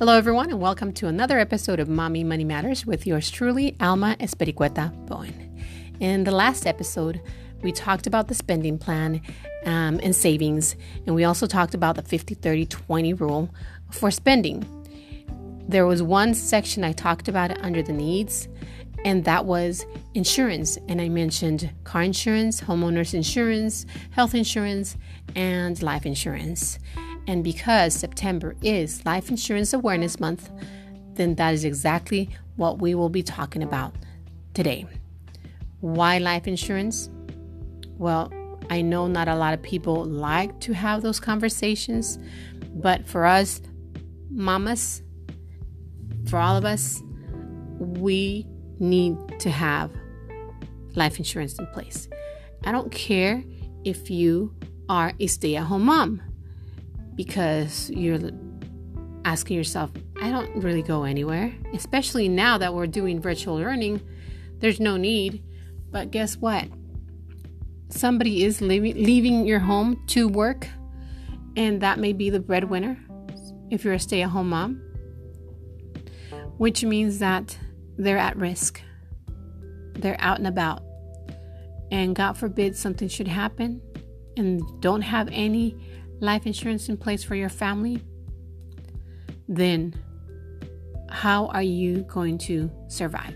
Hello, everyone, and welcome to another episode of Mommy Money Matters with yours truly, Alma Espericueta Bowen. In the last episode, we talked about the spending plan um, and savings, and we also talked about the 50 30 20 rule for spending. There was one section I talked about under the needs, and that was insurance. And I mentioned car insurance, homeowners insurance, health insurance, and life insurance. And because September is Life Insurance Awareness Month, then that is exactly what we will be talking about today. Why life insurance? Well, I know not a lot of people like to have those conversations, but for us, mamas, for all of us, we need to have life insurance in place. I don't care if you are a stay at home mom because you're asking yourself, I don't really go anywhere, especially now that we're doing virtual learning. There's no need. But guess what? Somebody is leaving, leaving your home to work, and that may be the breadwinner if you're a stay at home mom, which means that they're at risk. They're out and about. And God forbid something should happen and don't have any life insurance in place for your family, then how are you going to survive?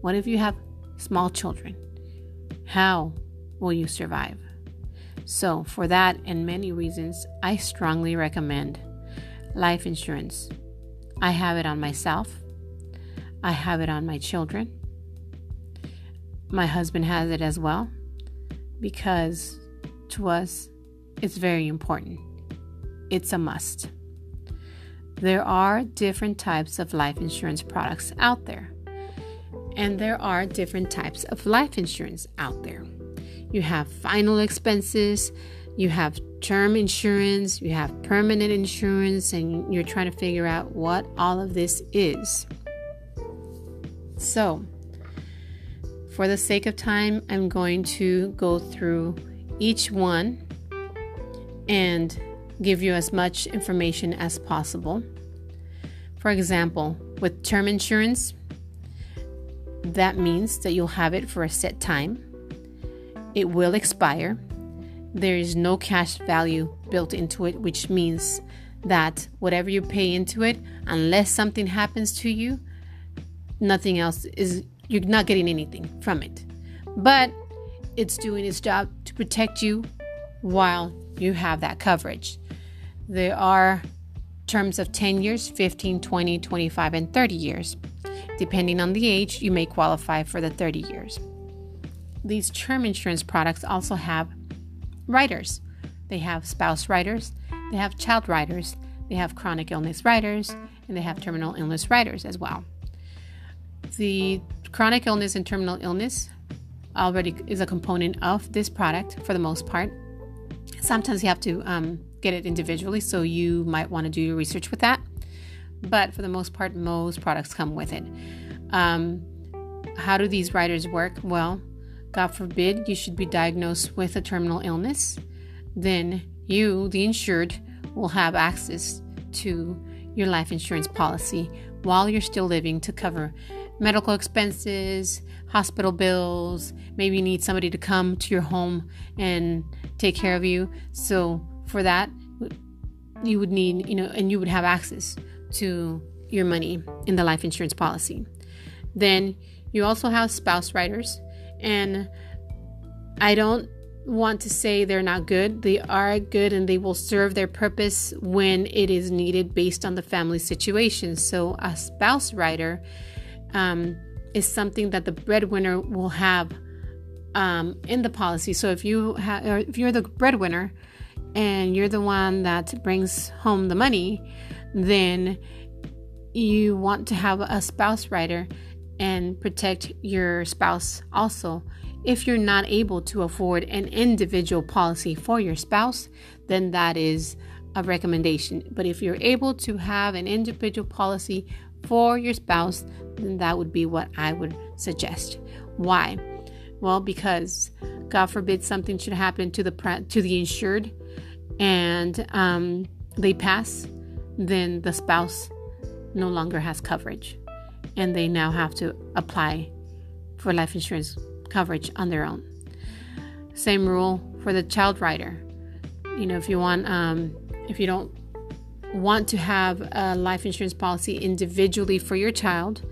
What if you have small children? How will you survive? So, for that and many reasons, I strongly recommend life insurance. I have it on myself, I have it on my children. My husband has it as well because to us, it's very important. It's a must. There are different types of life insurance products out there, and there are different types of life insurance out there. You have final expenses, you have term insurance, you have permanent insurance, and you're trying to figure out what all of this is. So, for the sake of time, I'm going to go through each one and give you as much information as possible. For example, with term insurance, that means that you'll have it for a set time. It will expire. There is no cash value built into it, which means that whatever you pay into it, unless something happens to you, nothing else is, you're not getting anything from it. But it's doing its job to protect you while you have that coverage. There are terms of 10 years, 15, 20, 25, and 30 years. Depending on the age, you may qualify for the 30 years. These term insurance products also have riders. They have spouse riders, they have child riders, they have chronic illness riders, and they have terminal illness riders as well. The chronic illness and terminal illness already is a component of this product for the most part. Sometimes you have to um, get it individually, so you might want to do your research with that. But for the most part, most products come with it. Um, how do these riders work? Well, God forbid you should be diagnosed with a terminal illness, then you, the insured, will have access to your life insurance policy while you're still living to cover medical expenses, hospital bills, maybe you need somebody to come to your home and take care of you. So for that, you would need, you know, and you would have access to your money in the life insurance policy. Then you also have spouse riders, and I don't want to say they're not good. They are good and they will serve their purpose when it is needed based on the family situation. So, a spouse rider um, is something that the breadwinner will have um, in the policy. So if you have, if you're the breadwinner and you're the one that brings home the money, then you want to have a spouse rider and protect your spouse also. If you're not able to afford an individual policy for your spouse, then that is a recommendation. But if you're able to have an individual policy for your spouse, then that would be what I would suggest. Why? Well, because God forbid something should happen to the to the insured, and um, they pass, then the spouse no longer has coverage and they now have to apply for life insurance coverage on their own. Same rule for the child rider. You know, if you want, um, if you don't want to have a life insurance policy individually for your child,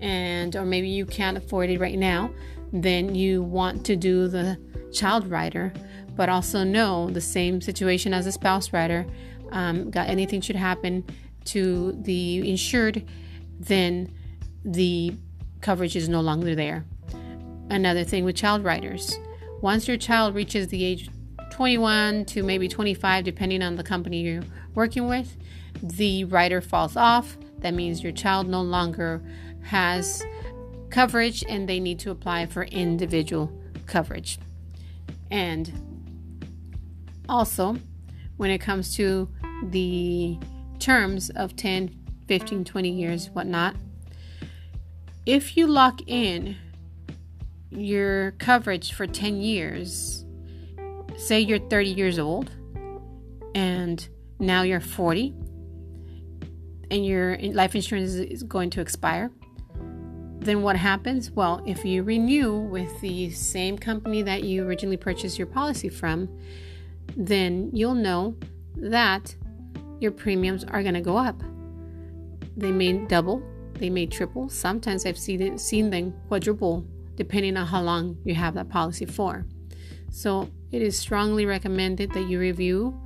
and or maybe you can't afford it right now, then you want to do the child rider, but also know the same situation as a spouse rider. Um, got anything should happen to the insured, then the coverage is no longer there. Another thing with child riders once your child reaches the age 21 to maybe 25, depending on the company you're working with, the rider falls off. That means your child no longer has coverage and they need to apply for individual coverage. And also, when it comes to the terms of 10, 15, 20 years, whatnot, if you lock in your coverage for 10 years, say you're 30 years old and now you're 40 and your life insurance is going to expire, then what happens? Well, if you renew with the same company that you originally purchased your policy from, then you'll know that your premiums are going to go up. They may double, they may triple. Sometimes I've seen, it, seen them quadruple depending on how long you have that policy for. So it is strongly recommended that you review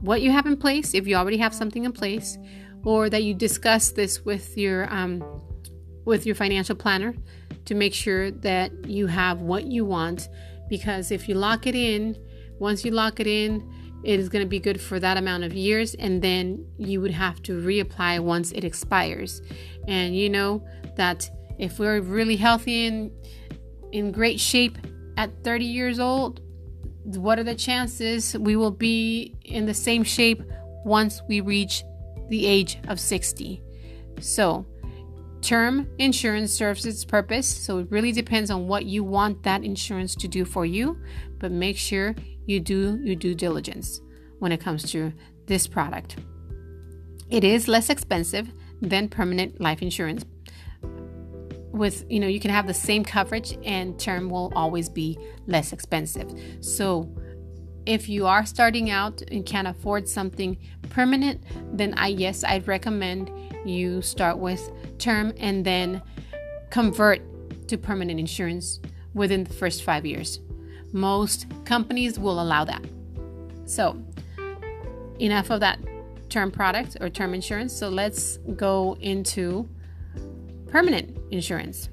what you have in place if you already have something in place, or that you discuss this with your um, with your financial planner to make sure that you have what you want. Because if you lock it in, once you lock it in, it is going to be good for that amount of years, and then you would have to reapply once it expires. And you know that if we're really healthy and in great shape at 30 years old, what are the chances we will be in the same shape once we reach the age of 60? So, term insurance serves its purpose, so it really depends on what you want that insurance to do for you, but make sure you do your due diligence when it comes to this product. It is less expensive than permanent life insurance, with you know you can have the same coverage and term will always be less expensive. So if you are starting out and can't afford something permanent then i yes i'd recommend you start with term and then convert to permanent insurance within the first five years. Most companies will allow that. So enough of that term product or term insurance. So let's go into Permanent insurance.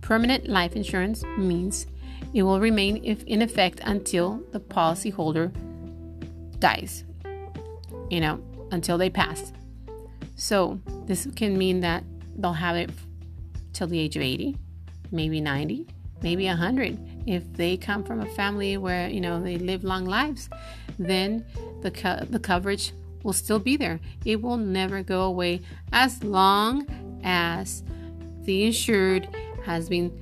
Permanent life insurance means it will remain in effect until the policyholder dies, you know, until they pass. So, this can mean that they'll have it till the age of 80, maybe 90, maybe 100. If they come from a family where, you know, they live long lives, then the, co- the coverage will still be there. It will never go away as long as the insured has been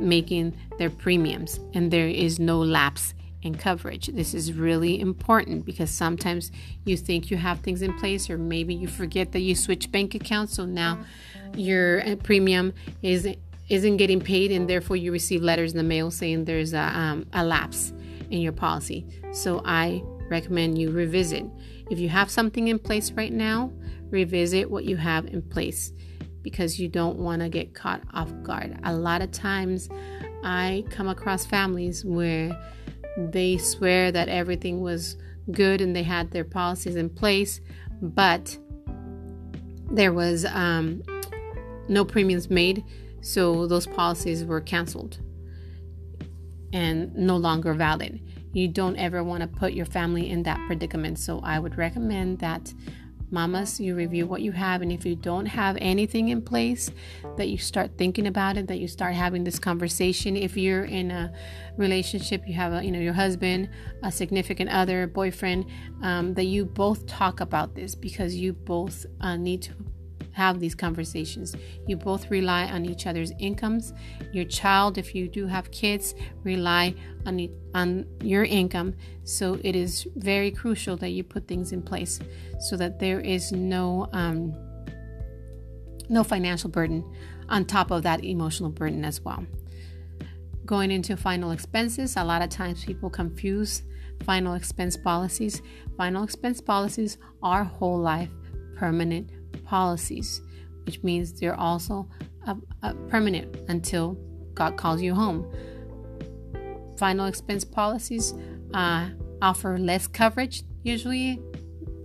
making their premiums and there is no lapse in coverage. This is really important because sometimes you think you have things in place, or maybe you forget that you switch bank accounts, so now your uh, premium is isn't getting paid, and therefore you receive letters in the mail saying there's a, um, a lapse in your policy. So I recommend you revisit. If you have something in place right now, revisit what you have in place because you don't want to get caught off guard. A lot of times I come across families where they swear that everything was good and they had their policies in place, but there was um, no premiums made, so those policies were canceled and no longer valid. You don't ever want to put your family in that predicament, so I would recommend that Mamas, you review what you have, and if you don't have anything in place, that you start thinking about it, that you start having this conversation. If you're in a relationship, you have a, you know, your husband, a significant other, boyfriend, um, that you both talk about this because you both uh, need to have these conversations. You both rely on each other's incomes. Your child, if you do have kids, rely on on your income. So it is very crucial that you put things in place so that there is no um, no financial burden on top of that emotional burden as well. Going into final expenses, a lot of times people confuse final expense policies. Final expense policies are whole life permanent policies, which means they're also permanent until God calls you home. Final expense policies uh, offer less coverage, usually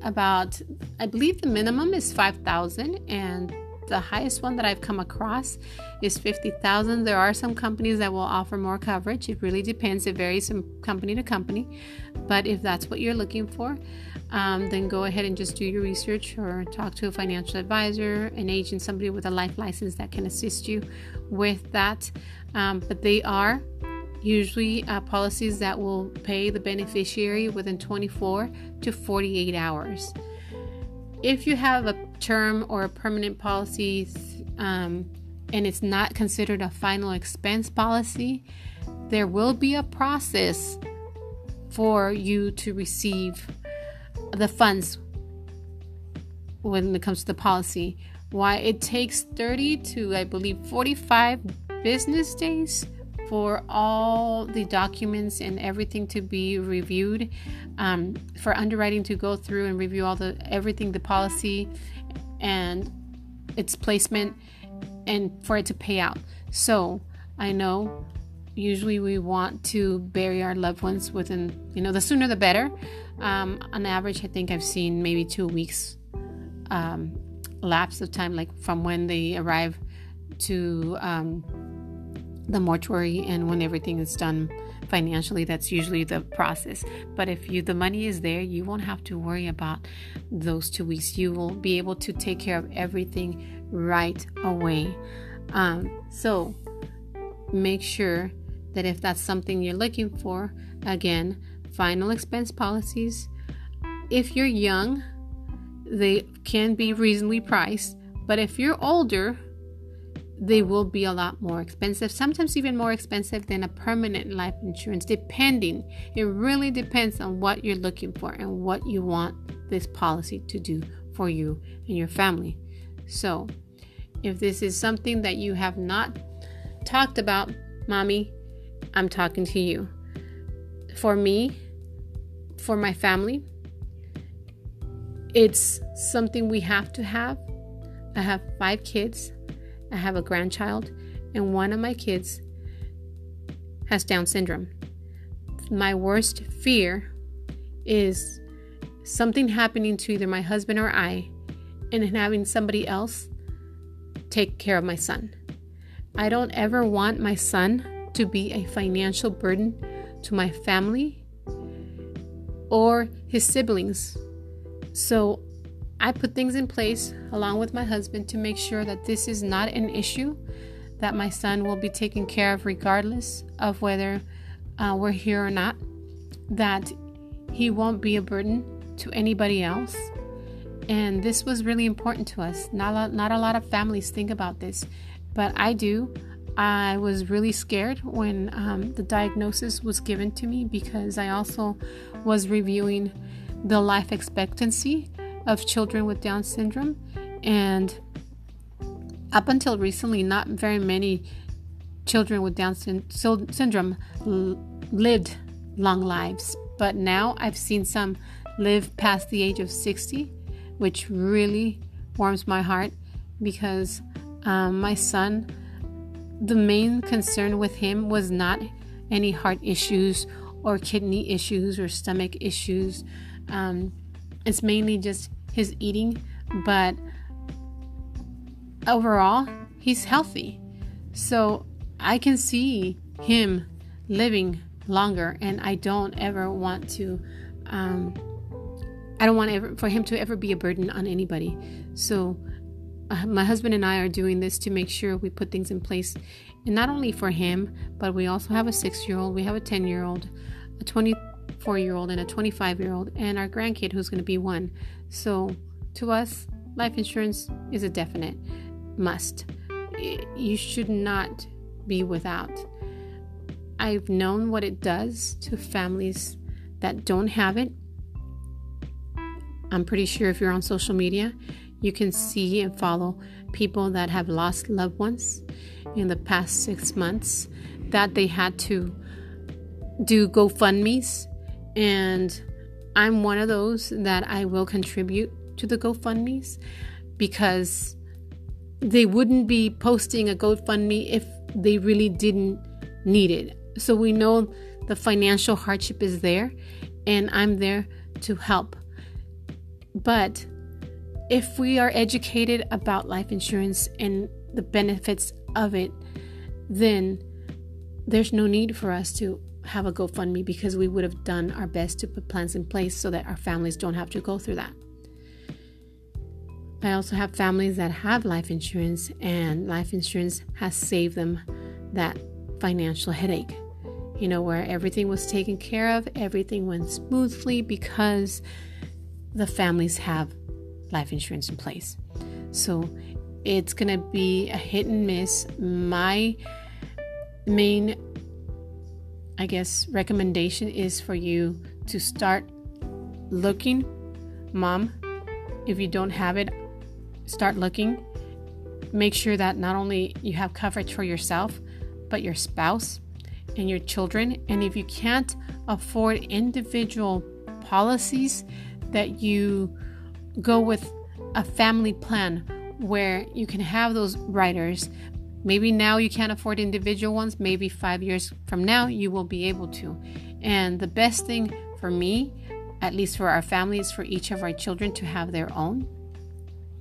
about, I believe the minimum is 5,000 and the highest one that I've come across is 50,000. There are some companies that will offer more coverage. It really depends. It varies from company to company. But if that's what you're looking for, um, then go ahead and just do your research or talk to a financial advisor, an agent, somebody with a life license that can assist you with that. Um, but they are usually uh, policies that will pay the beneficiary within 24 to 48 hours. If you have a term or a permanent policy um, and it's not considered a final expense policy, there will be a process for you to receive the funds when it comes to the policy. Why it takes 30 to, I believe, 45 business days for all the documents and everything to be reviewed, um, for underwriting to go through and review all the everything, the policy and its placement, and for it to pay out. So I know usually we want to bury our loved ones within, you know, the sooner the better. Um, on average, I think I've seen maybe two weeks um, lapse of time, like from when they arrive to um, the mortuary and when everything is done financially that's usually the process. But if you the money is there you won't have to worry about those two weeks. You will be able to take care of everything right away. Um, so make sure that if that's something you're looking for again final expense policies. If you're young they can be reasonably priced but if you're older they will be a lot more expensive, sometimes even more expensive than a permanent life insurance, depending. It really depends on what you're looking for and what you want this policy to do for you and your family. So, if this is something that you have not talked about, mommy, I'm talking to you. For me, for my family, it's something we have to have. I have five kids. I have a grandchild, and one of my kids has Down syndrome. My worst fear is something happening to either my husband or I, and having somebody else take care of my son. I don't ever want my son to be a financial burden to my family or his siblings. So I put things in place along with my husband to make sure that this is not an issue, that my son will be taken care of regardless of whether uh, we're here or not, that he won't be a burden to anybody else. And this was really important to us. Not a lot, not a lot of families think about this, but I do. I was really scared when um, the diagnosis was given to me because I also was reviewing the life expectancy of children with Down syndrome. And up until recently, not very many children with Down syndrome lived long lives. But now I've seen some live past the age of 60, which really warms my heart because um, my son, the main concern with him was not any heart issues or kidney issues or stomach issues. Um, it's mainly just his eating, but overall, he's healthy. So I can see him living longer, and I don't ever want to. Um, I don't want ever for him to ever be a burden on anybody. So uh, my husband and I are doing this to make sure we put things in place, and not only for him, but we also have a six-year-old, we have a ten-year-old, a twenty-four-year-old, and a twenty-five-year-old, and our grandkid who's going to be one. So, to us, life insurance is a definite must. You should not be without. I've known what it does to families that don't have it. I'm pretty sure if you're on social media, you can see and follow people that have lost loved ones in the past six months that they had to do GoFundMe's. And I'm one of those that I will contribute to the GoFundMe's because they wouldn't be posting a GoFundMe if they really didn't need it. So we know the financial hardship is there, and I'm there to help. But if we are educated about life insurance and the benefits of it, then there's no need for us to have a GoFundMe because we would have done our best to put plans in place so that our families don't have to go through that. I also have families that have life insurance, and life insurance has saved them that financial headache. You know, where everything was taken care of, everything went smoothly because the families have life insurance in place. So it's going to be a hit and miss. My main, I guess, recommendation is for you to start looking. Mom, if you don't have it, start looking. Make sure that not only you have coverage for yourself, but your spouse and your children. And if you can't afford individual policies, that you go with a family plan where you can have those riders. Maybe now you can't afford individual ones, maybe five years from now you will be able to. And the best thing for me, at least for our families, is for each of our children to have their own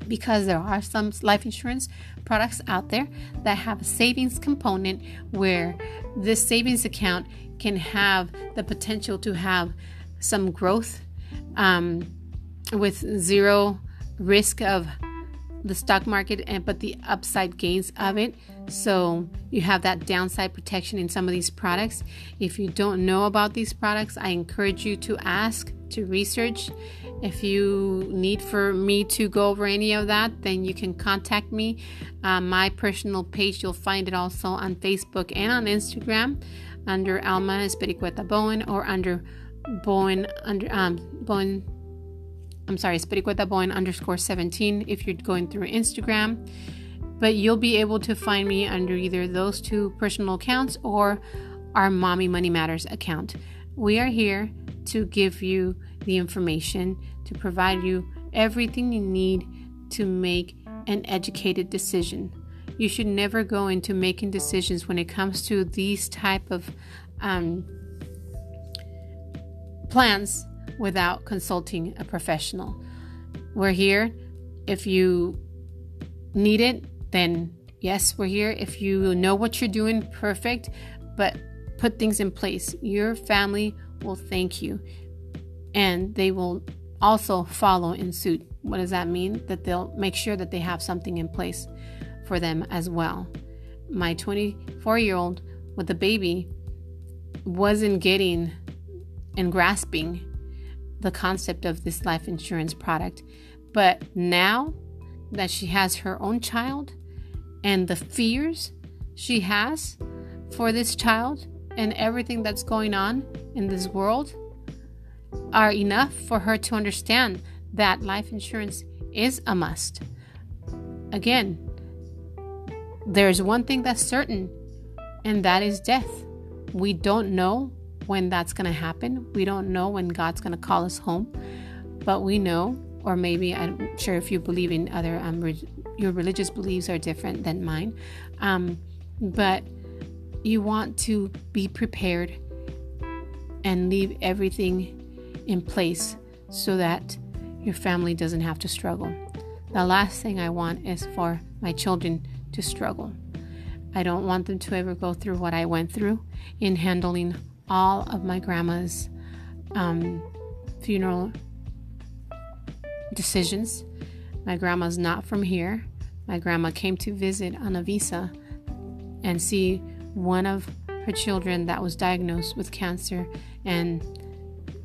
because there are some life insurance products out there that have a savings component where this savings account can have the potential to have some growth um, with zero risk of the stock market and but the upside gains of it so you have that downside protection in some of these products if you don't know about these products i encourage you to ask to research if you need for me to go over any of that, then you can contact me. Uh, my personal page, you'll find it also on Facebook and on Instagram under Alma Espericueta Bowen or under Bowen under um Bowen. I'm sorry, Espericueta Bowen underscore 17 if you're going through Instagram. But you'll be able to find me under either those two personal accounts or our Mommy Money Matters account. We are here to give you the information to provide you everything you need to make an educated decision. You should never go into making decisions when it comes to these type of um, plans without consulting a professional. We're here. If you need it, then yes, we're here. If you know what you're doing, perfect. But put things in place. Your family will thank you and they will also follow in suit. What does that mean? That they'll make sure that they have something in place for them as well. My 24 year old with a baby wasn't getting and grasping the concept of this life insurance product. But now that she has her own child and the fears she has for this child and everything that's going on in this world, are enough for her to understand that life insurance is a must. Again, there's one thing that's certain, and that is death. We don't know when that's going to happen. We don't know when God's going to call us home, but we know, or maybe I'm sure if you believe in other, um, re- your religious beliefs are different than mine, um, but you want to be prepared and leave everything in place so that your family doesn't have to struggle. The last thing I want is for my children to struggle. I don't want them to ever go through what I went through in handling all of my grandma's um, funeral decisions. My grandma's not from here. My grandma came to visit on a visa and see one of her children that was diagnosed with cancer and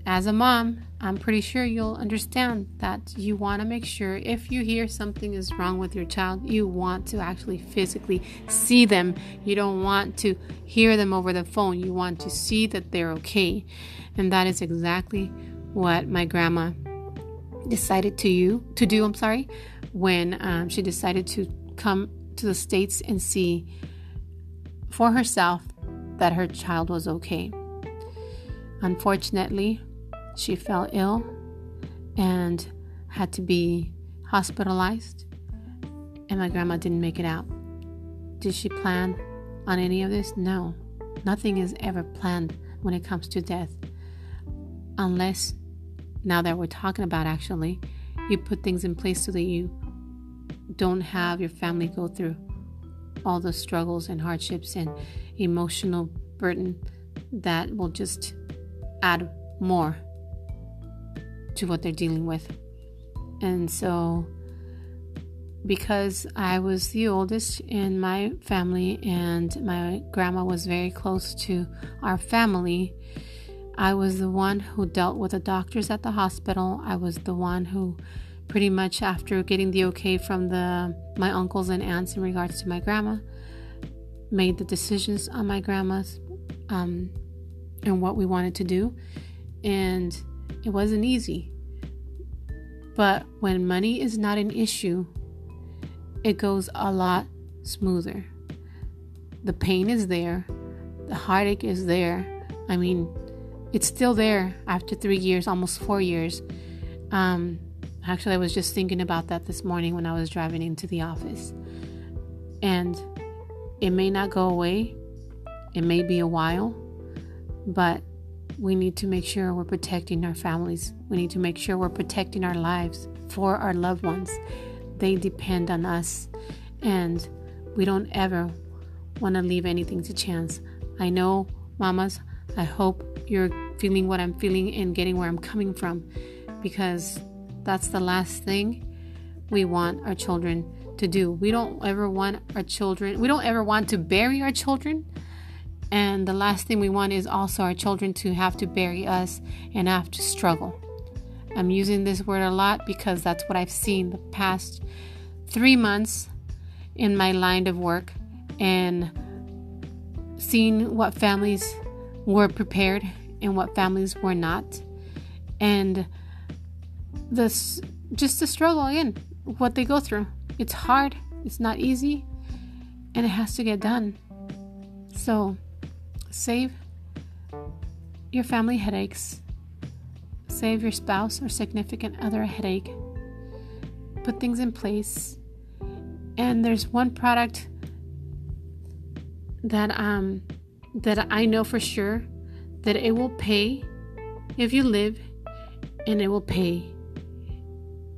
as a mom, I'm pretty sure you'll understand that you want to make sure if you hear something is wrong with your child, you want to actually physically see them. You don't want to hear them over the phone. You want to see that they're okay. And that is exactly what my grandma decided to you to do. I'm sorry, when um, she decided to come to the states and see for herself that her child was okay. Unfortunately, she fell ill and had to be hospitalized, and my grandma didn't make it out. Did she plan on any of this? No. Nothing is ever planned when it comes to death. Unless, now that we're talking about actually, you put things in place so that you don't have your family go through all the struggles and hardships and emotional burden that will just add more to what they're dealing with. And so, because I was the oldest in my family and my grandma was very close to our family, I was the one who dealt with the doctors at the hospital. I was the one who pretty much after getting the okay from the my uncles and aunts in regards to my grandma made the decisions on my grandma's um, and what we wanted to do and it wasn't easy. But when money is not an issue it goes a lot smoother. The pain is there. The heartache is there. I mean it's still there after three years almost four years. Um, Actually, I was just thinking about that this morning when I was driving into the office. And it may not go away, it may be a while, but we need to make sure we're protecting our families. We need to make sure we're protecting our lives for our loved ones. They depend on us, and we don't ever want to leave anything to chance. I know, mamas, I hope you're feeling what I'm feeling and getting where I'm coming from because that's the last thing we want our children to do. We don't ever want our children, we don't ever want to bury our children. And the last thing we want is also our children to have to bury us and have to struggle. I'm using this word a lot because that's what I've seen the past three months in my line of work and seeing what families were prepared and what families were not. And this just the struggle again what they go through it's hard it's not easy and it has to get done so save your family headaches save your spouse or significant other a headache put things in place and there's one product that um that I know for sure that it will pay if you live and it will pay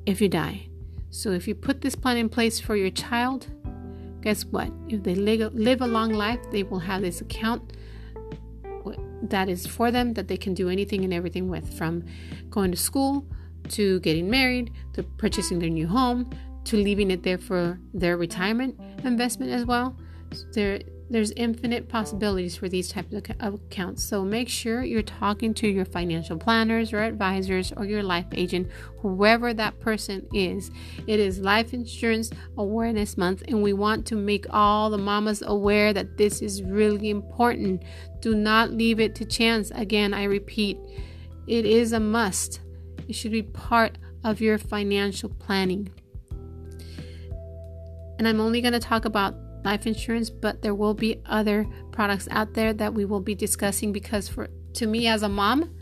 if you die. So if you put this plan in place for your child, guess what? If they live a long life, they will have this account that is for them that they can do anything and everything with from going to school to getting married to purchasing their new home to leaving it there for their retirement investment as well. There there's infinite possibilities for these types of accounts. So make sure you're talking to your financial planners or advisors or your life agent, whoever that person is. It is Life Insurance Awareness Month, and we want to make all the mamas aware that this is really important. Do not leave it to chance. Again, I repeat, it is a must. It should be part of your financial planning. And I'm only going to talk about life insurance, but there will be other products out there that we will be discussing because for to me as a mom,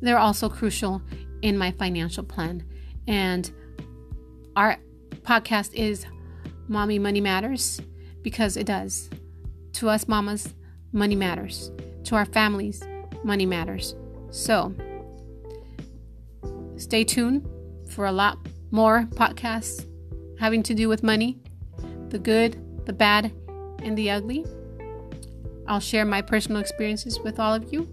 they're also crucial in my financial plan. And our podcast is Mommy Money Matters because it does. To us mamas, money matters. To our families, money matters. So, stay tuned for a lot more podcasts having to do with money, the good, the bad, and the ugly. I'll share my personal experiences with all of you,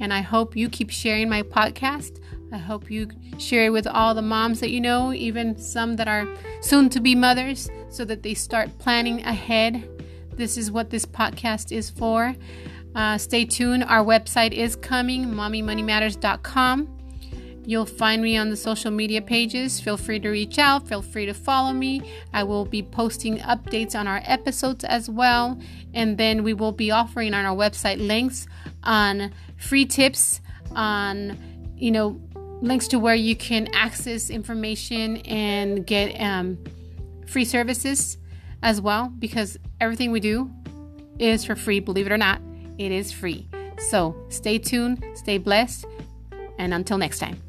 and I hope you keep sharing my podcast. I hope you share it with all the moms that you know, even some that are soon to be mothers, so that they start planning ahead. This is what this podcast is for. Uh, stay tuned. Our website is coming, mommymoneymatters.com. You'll find me on the social media pages. Feel free to reach out. Feel free to follow me. I will be posting updates on our episodes as well. And then we will be offering on our website links on free tips on, you know, links to where you can access information and get um, free services as well because everything we do is for free. Believe it or not, it is free. So stay tuned, stay blessed, and until next time.